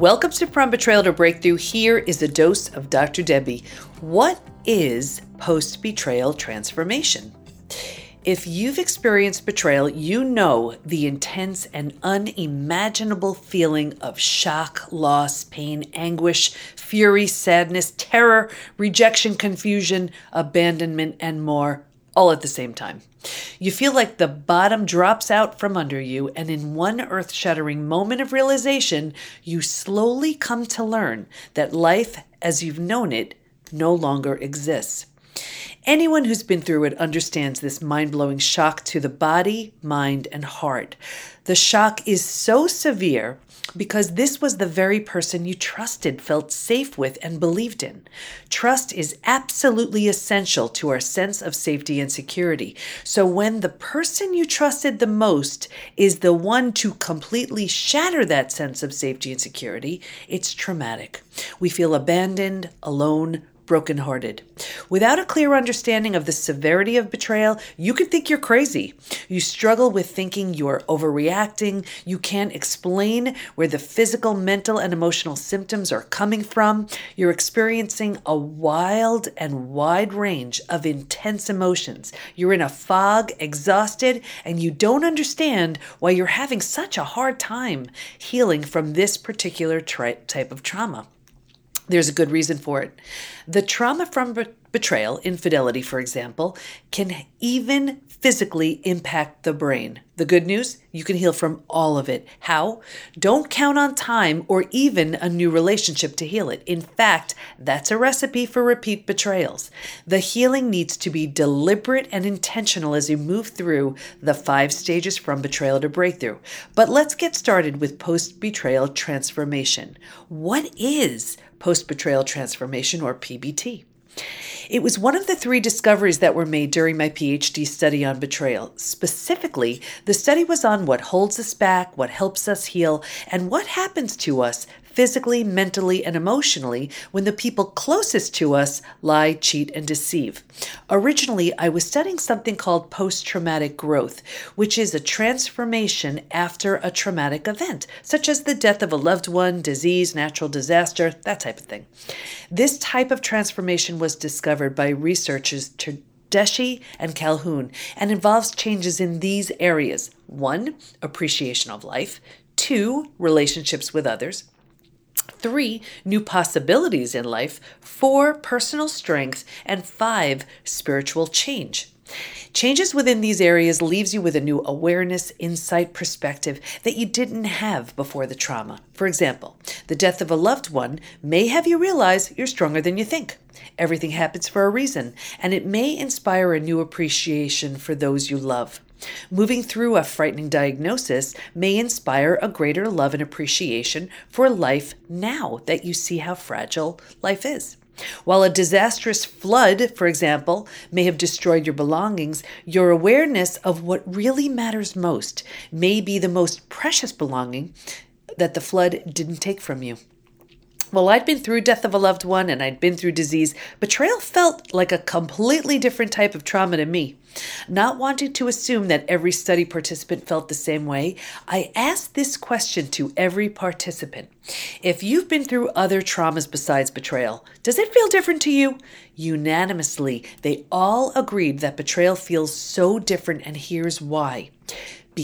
Welcome to From Betrayal to Breakthrough. Here is a dose of Dr. Debi. What is post betrayal transformation? If you've experienced betrayal, you know the intense and unimaginable feeling of shock, loss, pain, anguish, fury, sadness, terror, rejection, confusion, abandonment, and more, all at the same time. You feel like the bottom drops out from under you, and in one earth shattering moment of realization, you slowly come to learn that life as you've known it no longer exists. Anyone who's been through it understands this mind blowing shock to the body, mind, and heart. The shock is so severe because this was the very person you trusted, felt safe with, and believed in. Trust is absolutely essential to our sense of safety and security. So when the person you trusted the most is the one to completely shatter that sense of safety and security, it's traumatic. We feel abandoned, alone, brokenhearted. Without a clear understanding of the severity of betrayal, you can think you're crazy. You struggle with thinking you're overreacting. You can't explain where the physical, mental, and emotional symptoms are coming from. You're experiencing a wild and wide range of intense emotions. You're in a fog, exhausted, and you don't understand why you're having such a hard time healing from this particular type of trauma. There's a good reason for it. The trauma from be- betrayal, infidelity, for example, can even physically impact the brain. The good news, you can heal from all of it. How? Don't count on time or even a new relationship to heal it. In fact, that's a recipe for repeat betrayals. The healing needs to be deliberate and intentional as you move through the five stages from betrayal to breakthrough. But let's get started with post betrayal transformation. What is post betrayal transformation, or PBT. It was one of the three discoveries that were made during my PhD study on betrayal. Specifically, the study was on what holds us back, what helps us heal, and what happens to us physically, mentally, and emotionally when the people closest to us lie, cheat, and deceive. Originally, I was studying something called post traumatic growth, which is a transformation after a traumatic event, such as the death of a loved one, disease, natural disaster, that type of thing. This type of transformation was discovered by researchers Tedeschi and Calhoun and involves changes in these areas one, appreciation of life, two, relationships with others, Three, new possibilities in life. Four, personal strength. And five, spiritual change. Changes within these areas leaves you with a new awareness, insight, perspective that you didn't have before the trauma. For example, the death of a loved one may have you realize you're stronger than you think. Everything happens for a reason, and it may inspire a new appreciation for those you love. Moving through a frightening diagnosis may inspire a greater love and appreciation for life now that you see how fragile life is. While a disastrous flood, for example, may have destroyed your belongings, your awareness of what really matters most may be the most precious belonging that the flood didn't take from you. Well, I'd been through death of a loved one and I'd been through disease. Betrayal felt like a completely different type of trauma to me. Not wanting to assume that every study participant felt the same way, I asked this question to every participant. If you've been through other traumas besides betrayal, does it feel different to you? Unanimously, they all agreed that betrayal feels so different, and here's why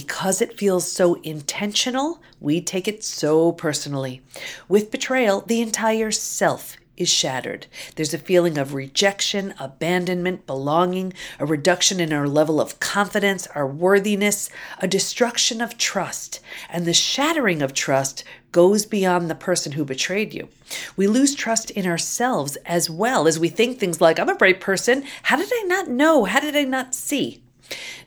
because it feels so intentional, we take it so personally. With betrayal, the entire self is shattered. There's a feeling of rejection, abandonment, belonging, a reduction in our level of confidence, our worthiness, a destruction of trust. And the shattering of trust goes beyond the person who betrayed you. We lose trust in ourselves as well as we think things like, I'm a brave person. How did I not know? How did I not see?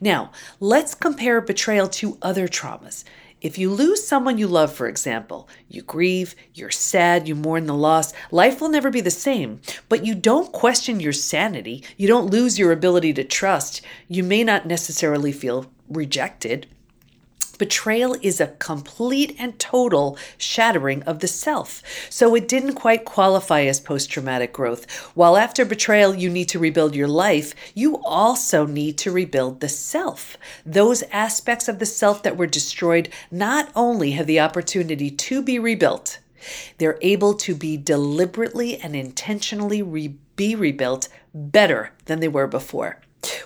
Now, let's compare betrayal to other traumas. If you lose someone you love, for example, you grieve, you're sad, you mourn the loss, life will never be the same. But you don't question your sanity, you don't lose your ability to trust, you may not necessarily feel rejected. Betrayal is a complete and total shattering of the self. So it didn't quite qualify as post traumatic growth. While after betrayal you need to rebuild your life, you also need to rebuild the self. Those aspects of the self that were destroyed not only have the opportunity to be rebuilt, They're able to be deliberately and intentionally re- be rebuilt better than they were before.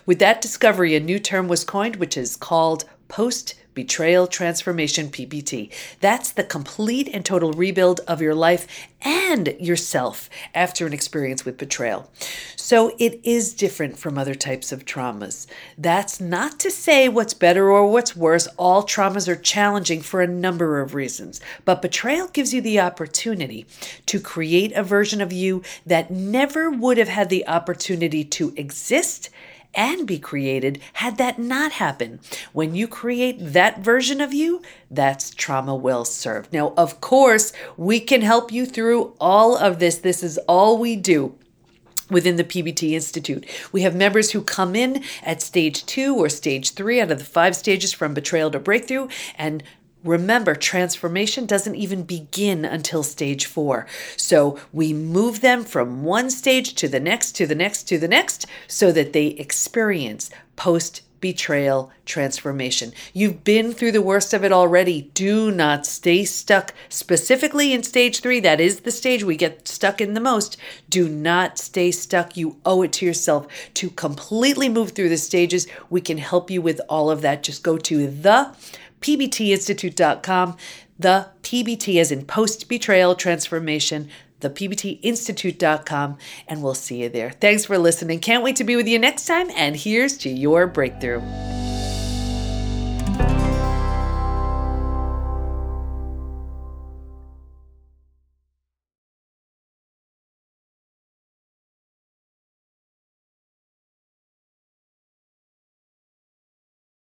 With that discovery, a new term was coined, which is called post Betrayal Transformation PBT. That's the complete and total rebuild of your life and yourself after an experience with betrayal. So it is different from other types of traumas. That's not to say what's better or what's worse. All traumas are challenging for a number of reasons. But betrayal gives you the opportunity to create a version of you that never would have had the opportunity to exist and be created had that not happened. When you create that version of you, that's trauma well served. Now, of course, we can help you through all of this. This is all we do within the PBT Institute. We have members who come in at stage two or stage three out of the five stages from betrayal to breakthrough and Remember, transformation doesn't even begin until stage four. So we move them from one stage to the next, to the next, to the next, so that they experience post betrayal transformation. You've been through the worst of it already. Do not stay stuck, specifically in stage three. That is the stage we get stuck in the most. Do not stay stuck. You owe it to yourself to completely move through the stages. We can help you with all of that. Just go to the pbtinstitute.com. The PBT is in post betrayal transformation, thepbtinstitute.com, and we'll see you there. Thanks for listening. Can't wait to be with you next time, and here's to your breakthrough.